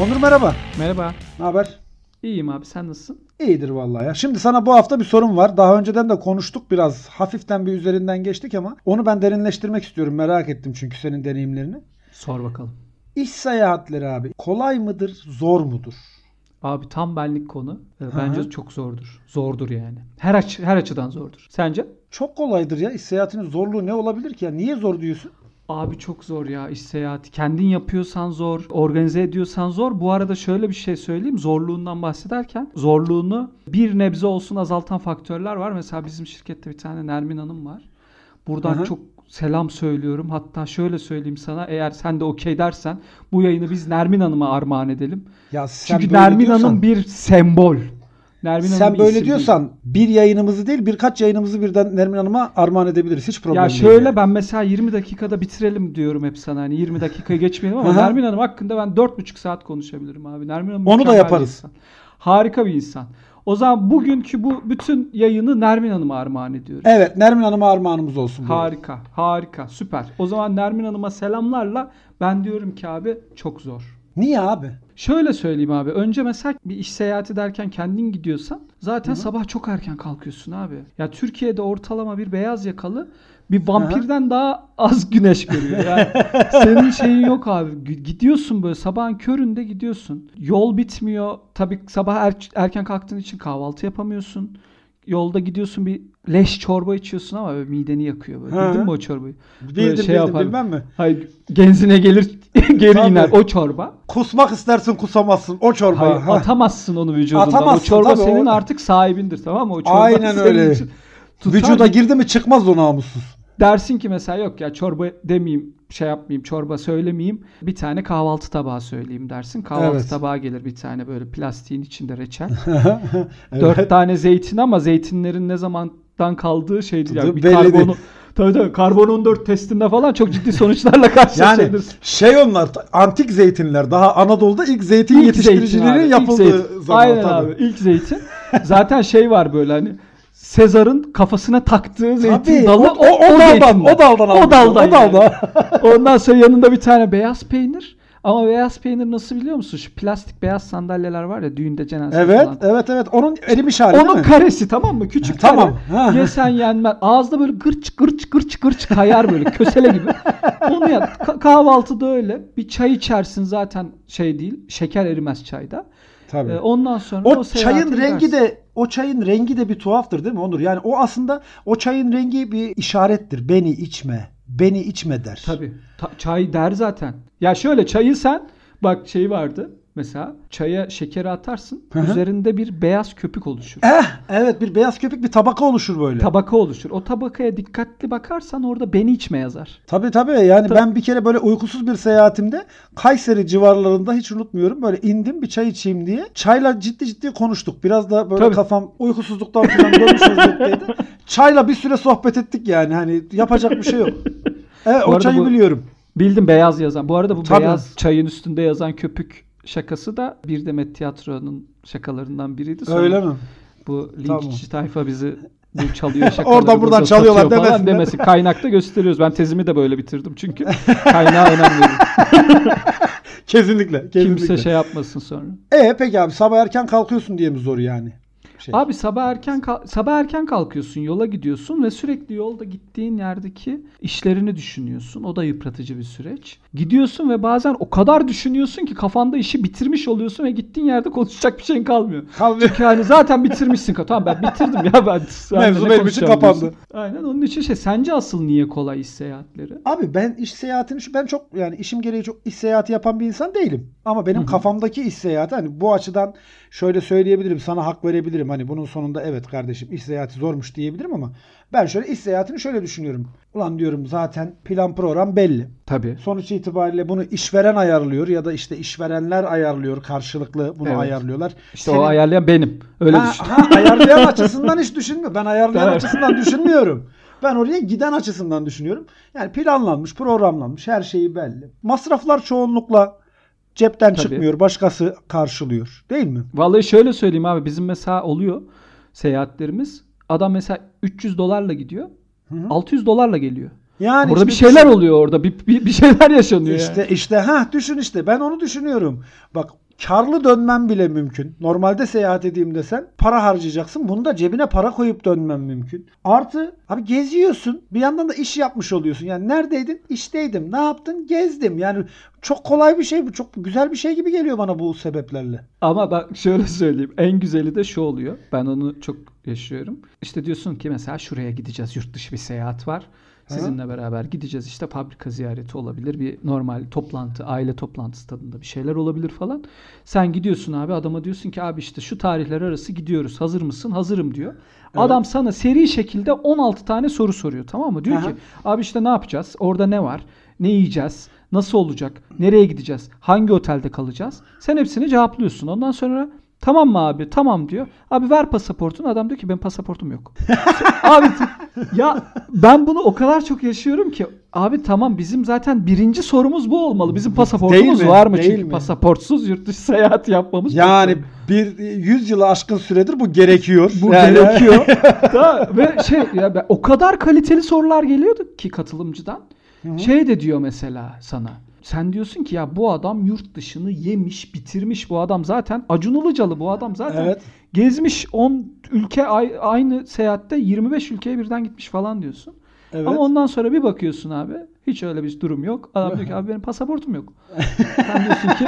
Onur merhaba. Merhaba. Ne haber? İyiyim abi sen nasılsın? İyidir vallahi ya. Şimdi sana bu hafta bir sorum var. Daha önceden de konuştuk biraz. Hafiften bir üzerinden geçtik ama onu ben derinleştirmek istiyorum. Merak ettim çünkü senin deneyimlerini. Sor bakalım. İş seyahatleri abi kolay mıdır, zor mudur? Abi tam benlik konu. Ee, Bence hı. çok zordur. Zordur yani. Her aç her açıdan zordur. Sence? Çok kolaydır ya. İş seyahatinin zorluğu ne olabilir ki ya? Niye zor diyorsun? Abi çok zor ya iş seyahati. Kendin yapıyorsan zor, organize ediyorsan zor. Bu arada şöyle bir şey söyleyeyim. Zorluğundan bahsederken zorluğunu bir nebze olsun azaltan faktörler var. Mesela bizim şirkette bir tane Nermin Hanım var. Buradan Hı hı. çok selam söylüyorum. Hatta şöyle söyleyeyim sana eğer sen de okey dersen bu yayını biz Nermin Hanım'a armağan edelim. Ya sen Çünkü Nermin diyorsan- Hanım bir sembol. Nermin Hanım Sen bir böyle diyorsan bir yayınımızı değil birkaç yayınımızı birden Nermin Hanım'a armağan edebiliriz. Hiç problem Ya değil. şöyle yani. ben mesela 20 dakikada bitirelim diyorum hep sana. Hani 20 dakikayı geçmeyelim ama. Nermin Hanım hakkında ben 4,5 saat konuşabilirim abi. Nermin Hanım Onu da yaparız. insan. Harika bir insan. O zaman bugünkü bu bütün yayını Nermin Hanım'a armağan ediyoruz. Evet Nermin Hanım'a armağanımız olsun. bu. Harika, harika, süper. O zaman Nermin Hanım'a selamlarla ben diyorum ki abi çok zor. Niye abi? Şöyle söyleyeyim abi. Önce mesela bir iş seyahati derken kendin gidiyorsan zaten sabah çok erken kalkıyorsun abi. Ya Türkiye'de ortalama bir beyaz yakalı bir vampirden daha az güneş görüyor. Yani senin şeyin yok abi. Gidiyorsun böyle sabahın köründe gidiyorsun. Yol bitmiyor. Tabii sabah er- erken kalktığın için kahvaltı yapamıyorsun. Yolda gidiyorsun bir leş çorba içiyorsun ama böyle mideni yakıyor böyle. Bildin mi o çorbayı? Bildim Böyle şey bildim yapar. bilmem mi? Hayır genzine gelir geri Tabii. iner o çorba. Kusmak istersin kusamazsın o çorba. Hayır Ha. atamazsın onu vücudundan. Atamazsın, o çorba tabii, senin o- artık sahibindir tamam mı? O çorba Aynen öyle. için tutar. Vücuda girdi mi çıkmaz o namussuz. Dersin ki mesela yok ya çorba demeyeyim şey yapmayayım çorba söylemeyeyim bir tane kahvaltı tabağı söyleyeyim dersin. Kahvaltı Evet. tabağı gelir bir tane böyle plastiğin içinde reçel. Evet. Dört tane zeytin ama zeytinlerin ne zamandan kaldığı şey değil. Yani bir belli karbonu, değil. tabii tabii karbon 14 testinde falan çok ciddi sonuçlarla Yani karşılaşabilirsin. şey onlar antik zeytinler daha Anadolu'da ilk zeytin İlk yetiştiriciliğinin zeytin abi, ilk yapıldığı zaman Aynen tabii. abi ilk zeytin. Zaten şey var böyle hani Sezar'ın kafasına taktığı zeytin Tabii, dalı o, o, o daldan, zeytinden. o daldan O daldan. o daldan. yani. Ondan sonra yanında bir tane beyaz peynir. Ama beyaz peynir nasıl biliyor musun? Şu plastik beyaz sandalyeler var ya düğünde cenaze evet, falan. evet, evet. Onun erimiş hali Onun karesi tamam mı? Küçük Ha, tamam. kare. Yesen yenmez. Ağızda böyle gırç gırç gırç gırç kayar böyle kösele gibi. Onu yap. Ka- kahvaltıda öyle. Bir çay içersin zaten şey değil. Şeker erimez çayda. Tabii. Ee, ondan sonra o, o, çayın rengi gidersin. de o çayın rengi de bir tuhaftır değil mi Onur? Yani o aslında o çayın rengi bir işarettir. Beni içme. Beni içme der. Tabii. Ta- çay der zaten. Ya şöyle çayı sen bak şey vardı mesela çaya şekeri atarsın Hı hı. üzerinde bir beyaz köpük oluşur. Eh, evet bir beyaz köpük bir tabaka oluşur böyle. Tabaka oluşur. O tabakaya dikkatli bakarsan orada beni içme yazar. Tabii tabii yani Tabii. ben bir kere böyle uykusuz bir seyahatimde Kayseri civarlarında hiç unutmuyorum böyle indim bir çay içeyim diye. Çayla ciddi ciddi konuştuk. Biraz da böyle Tabii. kafam uykusuzluktan falan dönmüş vaziyetteydi. Çayla bir süre sohbet ettik yani hani yapacak bir şey yok. Evet o çayı bu- biliyorum. Bildim beyaz yazan. Bu arada bu Tabii. beyaz çayın üstünde yazan köpük şakası da bir demet tiyatronun şakalarından biriydi. Sonra Öyle mi? Bu Tamam. linkçi tayfa bizi bu çalıyor şakaları. Oradan buradan burada çalıyorlar falan demesin. Kaynakta gösteriyoruz. Ben tezimi de böyle bitirdim çünkü. Kaynağa önem veriyorum. Kesinlikle. kesinlikle. Kimse şey yapmasın sonra. E peki abi sabah erken kalkıyorsun diye mi zor yani? Şey. Abi sabah erken sabah erken kalkıyorsun, yola gidiyorsun ve sürekli yolda gittiğin yerdeki işlerini düşünüyorsun. O da yıpratıcı bir süreç. Gidiyorsun ve bazen o kadar düşünüyorsun ki kafanda işi bitirmiş oluyorsun ve gittiğin yerde konuşacak bir şeyin kalmıyor. Kalmıyor. Çünkü hani zaten bitirmişsin. Tamam ben bitirdim ya ben. Mevzu benim için kapandı. diyorsun. Aynen onun için şey sence asıl niye kolay iş seyahatleri? Abi ben iş seyahatini şu ben çok yani işim gereği çok iş seyahati yapan bir insan değilim. Ama benim kafamdaki iş seyahati hani bu açıdan şöyle söyleyebilirim sana hak verebilirim. Hani bunun sonunda evet kardeşim iş seyahati zormuş diyebilirim ama ben şöyle iş seyahatini şöyle düşünüyorum. Ulan diyorum zaten plan program belli. Tabii. Sonuç itibariyle bunu işveren ayarlıyor ya da işte işverenler ayarlıyor karşılıklı bunu Evet. ayarlıyorlar. İşte Senin- o ayarlayan benim. Öyle ha, düşün. ha, ayarlayan açısından hiç düşünmüyor. Ben ayarlayan Evet. açısından düşünmüyorum. Ben oraya giden açısından düşünüyorum. Yani planlanmış, programlanmış, her şeyi belli. Masraflar çoğunlukla cepten Tabii. çıkmıyor, başkası karşılıyor. Değil mi? Vallahi şöyle söyleyeyim abi bizim mesela oluyor seyahatlerimiz. Adam mesela 300 dolarla gidiyor. 600 dolarla geliyor. Yani Burada bir işte şeyler düşün- oluyor orada. Bir, bir, bir şeyler yaşanıyor İşte yani. işte ha düşün işte ben onu düşünüyorum. Bak karlı dönmem bile mümkün. Normalde seyahat edeyim desen para harcayacaksın. Bunu da cebine para koyup dönmem mümkün. Artı abi geziyorsun. Bir yandan da iş yapmış oluyorsun. Yani neredeydin? İşteydim. Ne yaptın? Gezdim. Yani çok kolay bir şey bu. Çok güzel bir şey gibi geliyor bana bu sebeplerle. Ama bak şöyle söyleyeyim. En güzeli de şu oluyor. Ben onu çok yaşıyorum. İşte diyorsun ki mesela şuraya gideceğiz. Yurt dışı bir seyahat var. Sizinle beraber gideceğiz işte fabrika ziyareti olabilir. Bir normal toplantı, aile toplantısı tadında bir şeyler olabilir falan. Sen gidiyorsun abi adama diyorsun ki abi işte şu tarihler arası gidiyoruz. Hazır mısın? Hazırım diyor. Adam sana seri şekilde 16 tane soru soruyor tamam mı? Diyor Aha. ki abi işte ne yapacağız? Orada ne var? Ne yiyeceğiz? Nasıl olacak? Nereye gideceğiz? Hangi otelde kalacağız? Sen hepsini cevaplıyorsun. Ondan sonra tamam mı abi? Tamam diyor. Abi ver pasaportunu. Adam diyor ki benim pasaportum yok. abi ya ben bunu o kadar çok yaşıyorum ki abi tamam bizim zaten birinci sorumuz bu olmalı. Bizim pasaportumuz mi? var mı? Değil Çünkü mi? pasaportsuz yurt dışı seyahat yapmamız Yani bir 100 yılı aşkın süredir bu gerekiyor. bu Yani- gerekiyor. Da- ve şey ya ben- o kadar kaliteli sorular geliyordu ki katılımcıdan. Şey de diyor mesela sana. Sen diyorsun ki ya bu adam yurt dışını yemiş, bitirmiş. Bu adam zaten Acun Ilıcalı bu adam zaten Evet. gezmiş 10 ülke ay- aynı seyahatte 25 ülkeye birden gitmiş falan diyorsun. Evet. Ama ondan sonra bir bakıyorsun abi hiç öyle bir durum yok. Adam diyor ki abi benim pasaportum yok. Sen diyorsun ki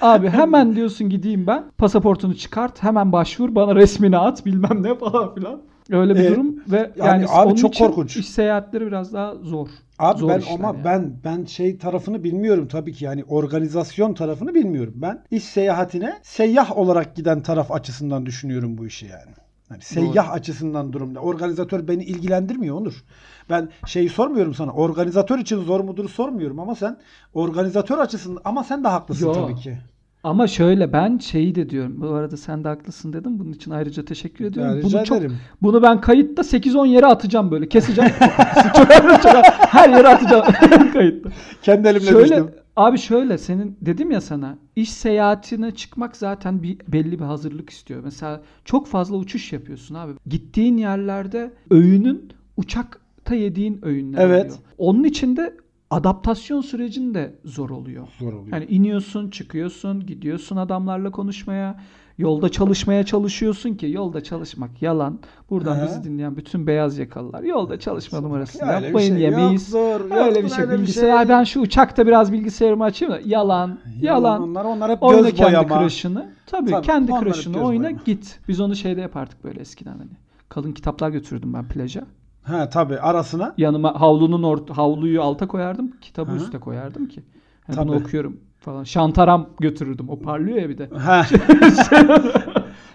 abi hemen diyorsun gideyim ben pasaportunu çıkart hemen başvur bana resmini at bilmem ne falan filan. Öyle bir Evet. durum ve Yani yani, abi onun çok için korkunç. iş seyahatleri biraz daha zor. Abi Zor ben işler ama yani. ben ben şey tarafını bilmiyorum tabii ki yani organizasyon tarafını bilmiyorum. Ben iş seyahatine seyyah olarak giden taraf açısından düşünüyorum bu işi yani. Yani seyyah açısından durumda. Organizatör beni ilgilendirmiyor Onur. Ben şeyi sormuyorum sana. Organizatör için zor mudur sormuyorum ama sen organizatör açısından ama sen de haklısın Yo. tabii ki. Ama şöyle ben şeyi de diyorum. Bu arada sen de haklısın dedim. Bunun için ayrıca teşekkür ediyorum. Rica bunu çok ederim. bunu ben kayıtta 8-10 yere atacağım böyle. Keseceğim. çok, çok, her yere atacağım kayıtta. Kendi elimle Şöyle düştüm. abi şöyle senin dedim ya sana iş seyahatine çıkmak zaten bir belli bir hazırlık istiyor. Mesela çok fazla uçuş yapıyorsun abi. Gittiğin yerlerde öğünün uçakta yediğin öğünler Evet. oluyor. Onun için de adaptasyon sürecin de zor oluyor. Zor oluyor. Yani iniyorsun, çıkıyorsun, gidiyorsun adamlarla konuşmaya, yolda çalışmaya çalışıyorsun ki yolda çalışmak yalan. Buradan Aha. bizi dinleyen bütün beyaz yakalılar yolda çalışma numarasını Ya yapmayın şey yemeyiz. yok, zor, öyle yoktur bir şey. öyle Bilgisayar şey. Ben şu uçakta biraz bilgisayarımı açayım da yalan. Yalan. Onlar onlar hep Oyna göz kendi boyama. crush'ını. Tabii, Tabii, kendi crush'ını oyna boyama. git. Biz onu şeyde yapardık böyle eskiden hani. Kalın kitaplar götürürdüm ben plaja. Ha tabii arasına. Yanıma havlunun ort havluyu alta koyardım, kitabı Hı üste koyardım ki. Yani Tabii. bunu okuyorum falan. Şantaram götürürdüm. O parlıyor ya bir de. Ha.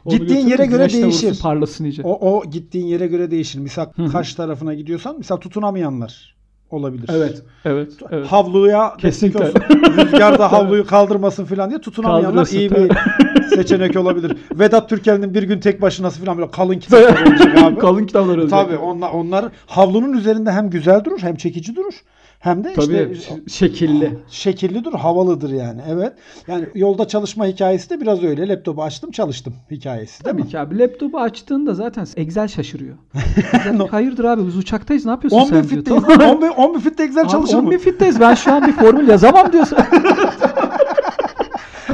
Gittiğin yere göre değişir. parlasın iyice. O, o gittiğin yere göre değişir. Misal hı. Kaş tarafına gidiyorsan misal tutunamayanlar olabilir. Evet. Evet. evet. Havluya Kesinlikle. Rüzgarda havluyu kaldırmasın falan diye tutunamayanlar iyi bir seçenek olabilir. Vedat Türkel'in bir gün tek başınası falan böyle kalın kitaplar olacak abi. Kalın kitaplar olacak. Tabii onlar, onlar havlunun üzerinde hem güzel durur hem çekici durur. Hem de Tabii işte şekilli. şekillidir, havalıdır yani. Evet. Yani yolda çalışma hikayesi de biraz öyle. Laptopu açtım, çalıştım hikayesi değil Tabii mi? ki abi. Laptopu açtığında zaten Excel şaşırıyor. Excel, Hayırdır abi biz uçaktayız ne yapıyorsun 10 bin sen diyor. fitteyiz. Tamam. 10 bin, 10 bin fitte Excel Abi çalışır 10 mı? bin fitteyiz ben şu an bir formül yazamam diyorsun.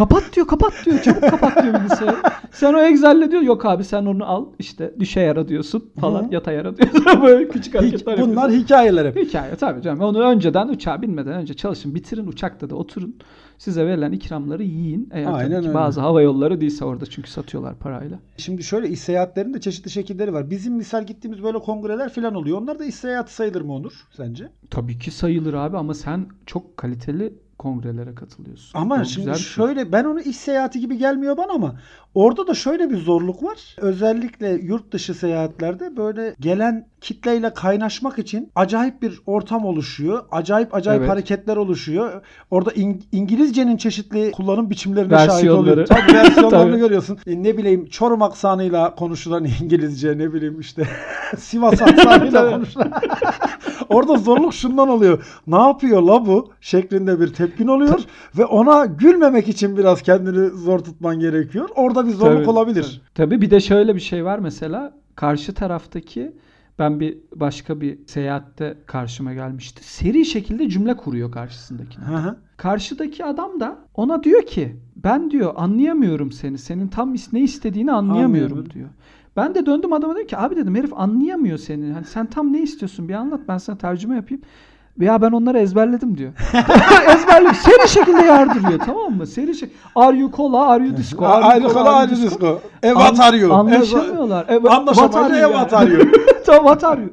kapat diyor kapat diyor çabuk kapat diyor bilgisayarı. Sen o Excel'le diyor yok abi sen onu al işte düşe yara diyorsun falan Hı. yata yara diyorsun böyle küçük Hiç- hareketler bunlar hikayeler hep. Hikaye tabii canım. Onu önceden uçağa binmeden önce çalışın. Bitirin uçakta da oturun. Size verilen ikramları yiyin. Eğer tabii Aynen ki öyle. bazı hava yolları değilse orada çünkü satıyorlar parayla. Şimdi şöyle iş seyahatlerinin de çeşitli şekilleri var. Bizim misal gittiğimiz böyle kongreler falan oluyor. Onlar da iş seyahati sayılır mı Onur sence? Tabii ki sayılır abi ama sen çok kaliteli kongrelere katılıyorsun. Ama O şimdi şey. şöyle ben onu iş seyahati gibi gelmiyor bana ama orada da şöyle bir zorluk var. Özellikle yurt dışı seyahatlerde böyle gelen kitleyle kaynaşmak için acayip bir ortam oluşuyor. Acayip acayip Evet. hareketler oluşuyor. Orada İng- İngilizcenin çeşitli kullanım biçimlerine şahit oluyor. Tabii versiyonlarını Tabii. görüyorsun. E, ne bileyim Çorum aksanıyla konuşulan İngilizce ne bileyim işte Sivas aksanıyla Tabii. konuşulan. Orada zorluk şundan oluyor. Ne yapıyor la bu? Şeklinde bir tepkin oluyor ve ona gülmemek için biraz kendini zor tutman gerekiyor. Orada bir zorluk Tabii, olabilir. Tabii. Tabii bir de şöyle bir şey var mesela karşı taraftaki Ben bir başka bir seyahatte karşıma gelmişti. Seri şekilde cümle kuruyor karşısındakine. Hı hı. Karşıdaki adam da ona diyor ki ben diyor anlayamıyorum seni. Senin tam ne istediğini anlayamıyorum Anlıyorum. diyor. Ben de döndüm adama dedim ki abi dedim herif anlayamıyor seni. Hani sen tam ne istiyorsun bir anlat ben sana tercüme yapayım. Ya ben onları ezberledim diyor. ezberledim. Seri şekilde yardırıyor tamam mı? Seri şey. Are you cola? Are you disco? Are you cola, are you disco? disco. Evat arıyor. Anlaşamıyorlar. Evet, Anlaşamayınca evat yani? arıyor. Tamam what are you?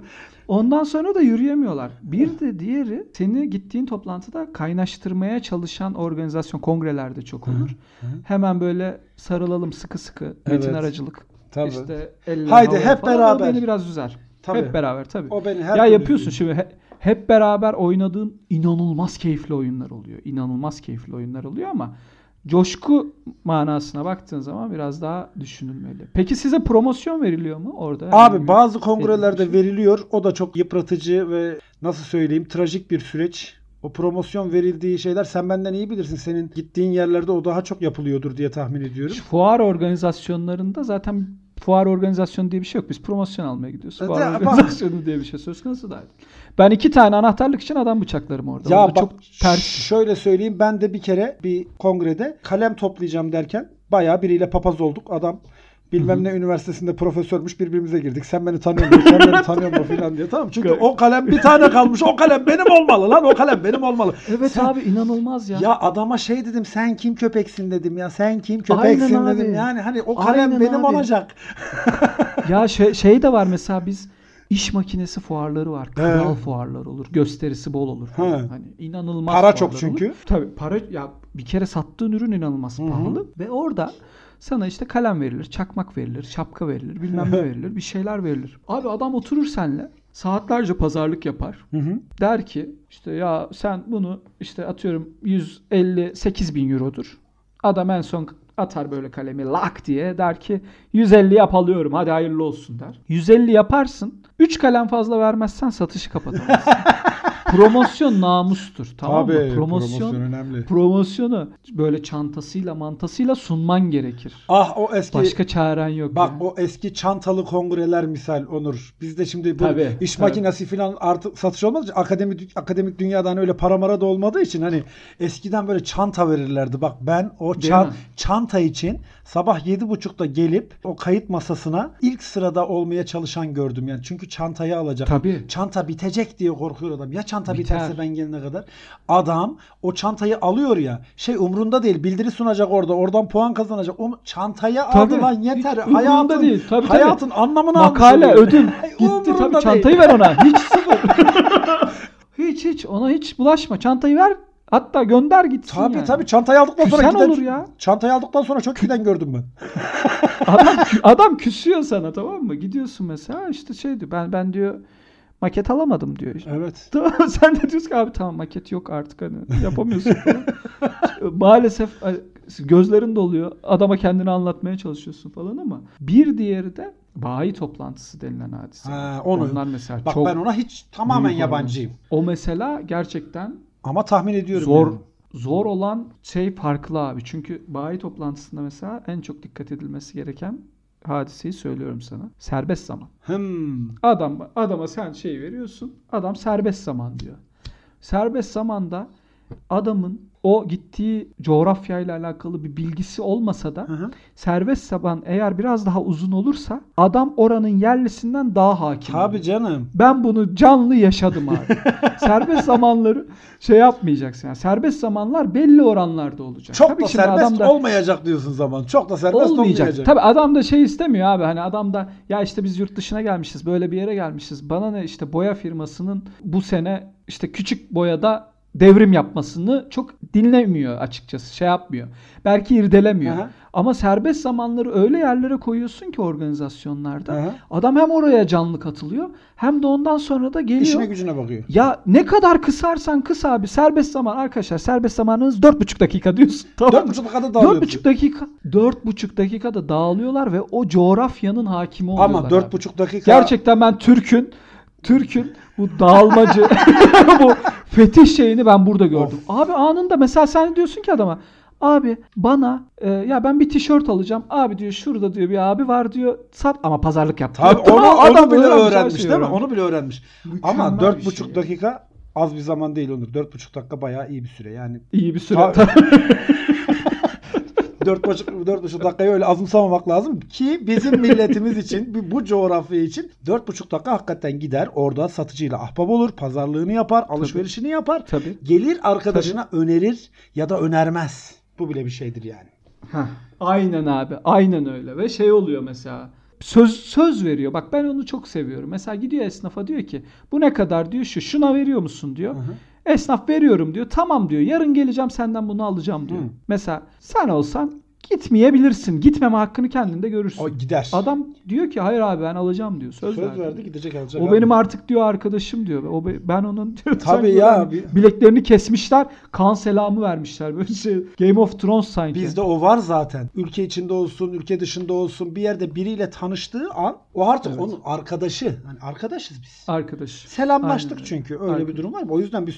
Ondan sonra da yürüyemiyorlar. Bir de diğeri seni gittiğin toplantıda kaynaştırmaya çalışan organizasyon kongrelerde çok olur. Hemen böyle sarılalım sıkı sıkı metin Evet. aracılık. Tabii. İşte eller Haydi hep falan. O beraber. beni biraz üzer. Tabii. Hep beraber tabii. O beni her ya yapıyorsun üzüyor. şimdi he- hep beraber oynadığın inanılmaz keyifli oyunlar oluyor. İnanılmaz keyifli oyunlar oluyor ama coşku manasına baktığın zaman biraz daha düşünülmeli. Peki size promosyon veriliyor mu orada? Abi bazı kongrelerde şey? veriliyor. O da çok yıpratıcı ve nasıl söyleyeyim trajik bir süreç. O promosyon verildiği şeyler sen benden iyi bilirsin. Senin gittiğin yerlerde o daha çok yapılıyordur diye tahmin ediyorum. Fuar organizasyonlarında zaten fuar organizasyonu diye bir şey yok. Biz promosyon almaya gidiyoruz. Fuar Ya bak- organizasyonu diye bir şey söz konusu değil. Ben iki tane anahtarlık için adam bıçaklarım orada. Ya bak çok ters. şöyle söyleyeyim ben de bir kere bir kongrede kalem toplayacağım derken bayağı biriyle papaz olduk. Adam bilmem ne üniversitesinde profesörmüş birbirimize girdik. Sen beni tanıyor musun? Sen beni tanıyor musun filan diye. Tamam çünkü o kalem bir tane kalmış. O kalem benim olmalı lan. O kalem benim olmalı. Evet Sen- abi inanılmaz ya. Ya adama şey dedim sen kim köpeksin dedim ya sen kim köpeksin Aynen dedim. abi. Yani hani o kalem Aynen benim abi. olacak. Ya şey, şey de var mesela biz iş makinesi fuarları var. Kral He. fuarları olur. Gösterisi bol olur. falan. He. Hani inanılmaz Para çok çünkü. olur. Tabii para ya bir kere sattığın ürün inanılmaz Hı hı. pahalı ve orada sana işte kalem verilir, çakmak verilir, şapka verilir, bilmem ne verilir, bir şeyler verilir. Abi adam oturur senle saatlerce pazarlık yapar. Hı hı. Der ki işte ya sen bunu işte atıyorum 158 bin eurodur. Adam en son atar böyle kalemi lak diye der ki 150 yap alıyorum hadi hayırlı olsun der. 150 yaparsın 3 kalem fazla vermezsen satışı kapatamazsın. Promosyon namustur tamam Tabii mı? Promosyon, önemli. promosyonu böyle çantasıyla mantasıyla sunman gerekir. Ah o eski Başka çaren yok. Bak yani. o eski çantalı kongreler misal Onur. Bizde şimdi bu Tabii, iş tabii. makinesi falan artık satış olmadığı için akademik akademik dünyadan öyle para mara da olmadığı için hani eskiden böyle çanta verirlerdi. Bak ben o Değil çan- mi? çanta için sabah yedi buçukta gelip o kayıt masasına ilk sırada olmaya çalışan gördüm yani. Çünkü çantayı alacak. Tabii. Çanta bitecek diye korkuyor adam. Ya çanta Biter. biterse ben gelene kadar. Adam o çantayı alıyor ya. Şey umrunda değil. Bildiri sunacak orada. Oradan puan kazanacak. O çantayı aldı Tabii. lan yeter. Hiç hayatın, değil. Tabii, tabii. hayatın anlamını almış Makale, ödül. Gitti tabii değil. çantayı ver ona. Hiç sıfır. hiç hiç ona hiç bulaşma. Çantayı ver. Hatta gönder gitsin Tabii yani. tabii çantayı aldıktan sonra Küsen giden, olur ya. Çantayı aldıktan sonra çok giden gördüm ben. Adam, adam küsüyor sana tamam mı? Gidiyorsun mesela işte şey diyor ben ben diyor maket alamadım diyor. işte. Evet. Tamam sen de diyorsun ki abi tamam maket yok artık hani yapamıyorsun. Maalesef gözlerin doluyor. Adama kendini anlatmaya çalışıyorsun falan ama bir diğeri de bayi toplantısı denilen hadise. Ha, onu. Onlar mesela Bak çok ben ona hiç tamamen yabancıyım. O mesela gerçekten Ama tahmin ediyorum. zor yani. zor olan şey farklı abi. Çünkü bayi toplantısında mesela en çok dikkat edilmesi gereken hadiseyi söylüyorum sana. Serbest zaman. Hmm. Adam adama sen şey veriyorsun. Adam serbest zaman diyor. Serbest zamanda adamın o gittiği coğrafyayla alakalı bir bilgisi olmasa da Hı hı. serbest zaman eğer biraz daha uzun olursa adam oranın yerlisinden daha hakim. Tabii canım. Ben bunu canlı yaşadım abi. serbest zamanları şey yapmayacaksın. Yani serbest zamanlar belli oranlarda olacak. Çok Tabii da serbest adam da- olmayacak diyorsun zaman. Çok da serbest olmayacak. olmayacak. Tabii adam da şey istemiyor abi. Hani adam da ya işte biz yurt dışına gelmişiz. Böyle bir yere gelmişiz. Bana ne işte boya firmasının bu sene işte küçük boyada devrim yapmasını çok dinlemiyor açıkçası. Şey yapmıyor. Belki irdelemiyor. Aha. Ama serbest zamanları öyle yerlere koyuyorsun ki organizasyonlarda. Aha. Adam hem oraya canlı katılıyor hem de ondan sonra da geliyor. İşine gücüne bakıyor. Ya ne kadar kısarsan kıs abi. Serbest zaman arkadaşlar. Serbest zamanınız 4,5 dakika diyorsun. Tamam Dört mı? buçuk dakikada dağılıyor. 4,5 dakika 4,5 dakikada dağılıyorlar ve o coğrafyanın hakimi oluyorlar. Ama dört abi. buçuk dakika. Gerçekten ben Türk'ün Türk'ün bu dağılmacı bu fetiş şeyini ben burada gördüm. Abi anında mesela sen diyorsun ki adama Abi bana e, ya ben bir tişört alacağım. Abi diyor şurada diyor bir abi var diyor. Sat ama pazarlık yaptı. Tabii onu, Adam onu bile öğrenmiş, şeyi değil mi? Onu bile öğrenmiş. Mükemmel Ama bir dört şey buçuk ya. dakika az bir zaman değil Onur. Dört buçuk dakika bayağı iyi bir süre. Yani İyi bir süre. Ta- dört buçuk, dört buçuk dakikayı öyle azımsamamak lazım ki bizim milletimiz için bu- coğrafya için dört buçuk dakika hakikaten gider orada satıcıyla ahbap olur pazarlığını yapar alışverişini yapar Tabii. gelir arkadaşına önerir ya da önermez bu bile bir şeydir yani. Heh, aynen abi. Aynen öyle. Ve şey oluyor mesela. Söz söz veriyor. Bak ben onu çok seviyorum. Mesela gidiyor esnafa diyor ki bu ne kadar diyor şu şuna veriyor musun diyor. Esnaf veriyorum diyor. Tamam diyor. Yarın geleceğim senden bunu alacağım diyor. Hı. Mesela sen olsan gitmeyebilirsin. Gitmeme hakkını kendinde görürsün. O gider. Adam diyor ki hayır abi ben alacağım diyor. Söz, söz verdi. verdi gidecek alacak. O abi. benim artık diyor arkadaşım diyor. O be- ben onun diyor. Tabii ya, bir- Bileklerini kesmişler. Kan selamı vermişler. Böyle şey Game of Thrones sanki. Bizde o var zaten. Ülke içinde olsun, ülke dışında olsun bir yerde biriyle tanıştığı an o artık Evet. onun arkadaşı. Hani arkadaşız biz. Arkadaş. Selamlaştık Aynen çünkü. Öyle Arkadaş. bir durum var mı? O yüzden biz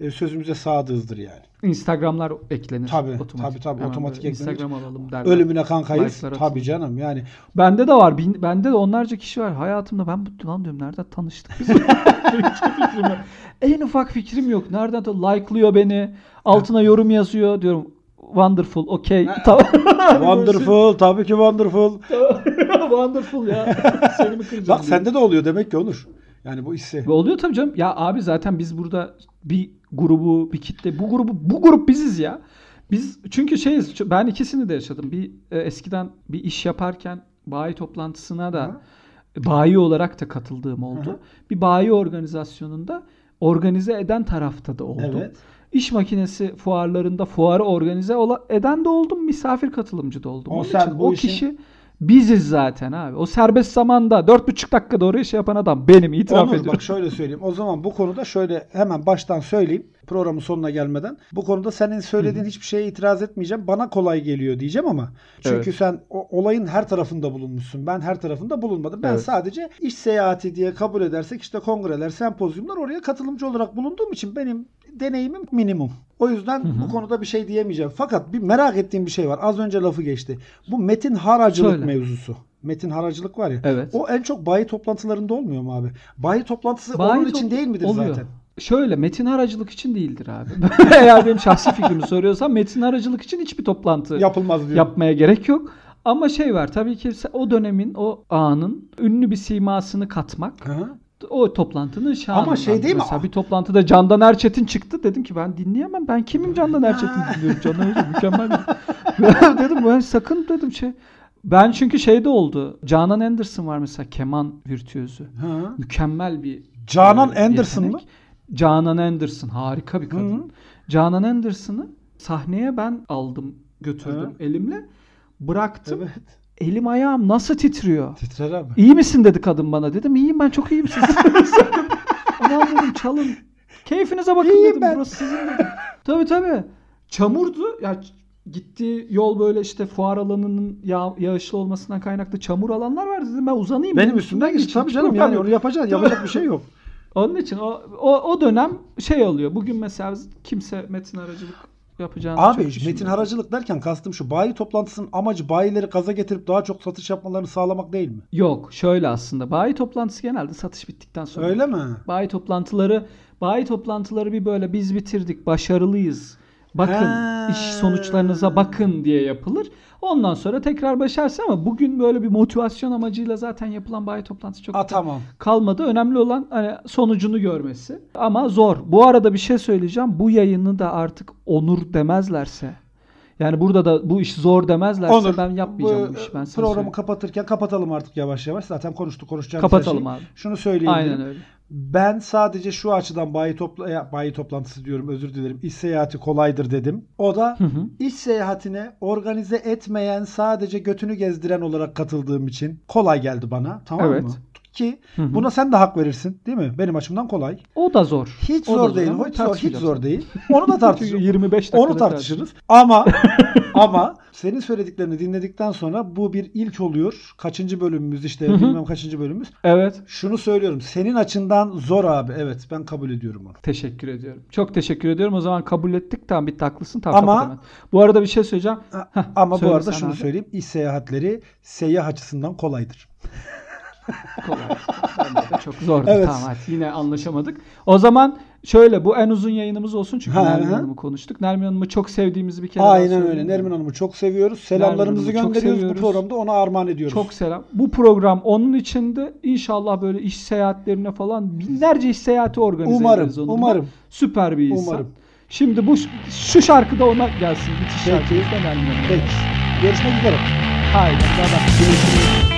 e, sözümüze sadığızdır yani. Instagram'lar eklenir. Tabii, tabii, tabii, Hemen otomatik eklenir. Alalım derler. Ölümüne kankayız. Like'lar Tabii canım yani. Bende de var. Bin, bende de onlarca kişi var. Hayatımda ben bu lan diyorum nereden tanıştık biz? En ufak fikrim yok. Nereden like'lıyor beni. Altına yorum yazıyor. Diyorum wonderful, okay. Tamam. Wonderful. tabii ki wonderful. wonderful ya. Seni mi kıracağım? Bak diyor. sende de oluyor demek ki Onur. Yani bu hissi. Ve oluyor tabii canım. Ya abi zaten biz burada bir grubu, bir kitle, bu grubu, bu grup biziz ya. Biz çünkü şeyiz. Ben ikisini de yaşadım. Bir e, eskiden bir iş yaparken bayi toplantısına da bayi olarak da katıldığım oldu. Hı hı. Bir bayi organizasyonunda organize eden tarafta da oldum. Evet. İş makinesi fuarlarında fuarı organize ola- eden de oldum, misafir katılımcı da oldum. O Onun sen için bu o işin- kişi biziz zaten abi. O serbest zamanda dört buçuk dakikada oraya şey yapan adam benim itiraf Onur ediyorum. bak şöyle söyleyeyim. O zaman bu konuda şöyle hemen baştan söyleyeyim. Programın sonuna gelmeden. Bu konuda senin söylediğin hiçbir şeye itiraz etmeyeceğim. Bana kolay geliyor diyeceğim ama. Çünkü Evet. sen o, olayın her tarafında bulunmuşsun. Ben her tarafında bulunmadım. Ben Evet. sadece iş seyahati diye kabul edersek işte kongreler, sempozyumlar oraya katılımcı olarak bulunduğum için benim deneyimim minimum. O yüzden bu konuda bir şey diyemeyeceğim. Fakat bir merak ettiğim bir şey var. Az önce lafı geçti. Bu metin haracılık Söyle. mevzusu. Metin haracılık var ya. Evet. O en çok bayi toplantılarında olmuyor mu abi? Bayi toplantısı Bayi onun top- için değil midir oluyor. zaten? Şöyle metin aracılık için değildir abi. Eğer benim şahsi fikrimi soruyorsan metin aracılık için hiçbir toplantı Yapılmaz diyor. yapmaya gerek yok. Ama şey var tabii ki o dönemin o anın ünlü bir simasını katmak Hı hı. O toplantının şanı. Ama şey değil mi? Mesela bir toplantıda Candan Erçetin çıktı. Dedim ki ben dinleyemem. Ben kimim Candan Erçetin dinliyorum. Candan Erçetin mükemmel. dedim ben sakın dedim şey. Ben çünkü şeyde oldu. Canan Anderson var mesela keman virtüözü. Hı. Mükemmel bir Canan e, Anderson mı? Canan Anderson harika bir kadın. Hı. Canan Anderson'ı sahneye ben aldım, götürdüm elimle. Bıraktım. Evet. Elim ayağım nasıl titriyor? Titrer abi. İyi misin dedi kadın bana. Dedim iyiyim ben çok iyiyim siz. Aman dedim çalın. Keyfinize bakın İyiyim dedim. ben. Burası sizin dedim. Tabii tabii. Çamurdu. Ya gittiği yol böyle işte fuar alanının yağ, yağışlı olmasından kaynaklı çamur alanlar var dedim ben uzanayım. Benim üstümden geç. Tabii canım yani onu yapacaksın. Yapacak bir şey yok. Onun için o, o, o dönem şey oluyor. Bugün mesela kimse metin aracılık yapacağını Abi çok metin haracılık derken kastım şu. Bayi toplantısının amacı bayileri gaza getirip daha çok satış yapmalarını sağlamak değil mi? Yok şöyle aslında. Bayi toplantısı genelde satış bittikten sonra. Öyle mi? Bayi toplantıları bayi toplantıları bir böyle biz bitirdik başarılıyız. Bakın Ha. iş sonuçlarınıza bakın diye yapılır. Ondan sonra tekrar başarsın ama bugün böyle bir motivasyon amacıyla zaten yapılan bayi toplantısı çok A tamam. kalmadı. Önemli olan hani sonucunu görmesi. Ama zor. Bu arada bir şey söyleyeceğim. Bu yayını da artık onur demezlerse yani burada da bu iş zor demezlerse Onur, ben yapmayacağım bu, bu işi. Ben programı söyleyeyim. kapatırken kapatalım artık yavaş yavaş. Zaten konuştuk konuşacağımız Kapatalım şeyi. abi. Şunu söyleyebilirim. Aynen öyle. Ben sadece şu açıdan bayi, topla ya, bayi toplantısı diyorum özür dilerim. İş seyahati kolaydır dedim. O da Hı hı. iş seyahatine organize etmeyen sadece götünü gezdiren olarak katıldığım için kolay geldi bana. Tamam Evet. mı? Ki Hı hı. buna sen de hak verirsin değil mi? Benim açımdan kolay. O da zor. Hiç O da zor değil. ama Hiç zor, hiç zor değil. Onu da tartışırız. 25 dakikada Onu tartışırız. Ama ama senin söylediklerini dinledikten sonra bu bir ilk oluyor. Kaçıncı bölümümüz işte Hı hı. bilmem kaçıncı bölümümüz. Evet. Şunu söylüyorum. Senin açından zor abi. Evet ben kabul ediyorum onu. Teşekkür ediyorum. Çok teşekkür ediyorum. O zaman kabul ettik. Tamam bitti haklısın. Tamam, Ama-. Bu arada bir şey söyleyeceğim. Heh, Ama bu arada şunu abi. söyleyeyim. İş seyahatleri seyyah açısından kolaydır. Kolay. De çok zordu. Evet. Tamam hadi yine anlaşamadık. O zaman şöyle bu en uzun yayınımız olsun çünkü Ha, Nermin ha. Hanım'ı konuştuk. Nermin Hanım'ı çok sevdiğimizi bir kere daha Aynen öyle. Nermin Hanım'ı çok seviyoruz. Selamlarımızı Nermin Hanım'ı gönderiyoruz. Bu programda ona armağan ediyoruz. Çok selam. Bu program onun içinde inşallah böyle iş seyahatlerine falan binlerce iş seyahati organize Umarım, ederiz onunla. umarım. Süper bir insan. Umarım. Şimdi bu şu şarkı da ona gelsin. Bitiş Peki. şarkımız da Nermin Hanım'a Peki. Görüşmek üzere. Haydi. Bye. Görüşürüz.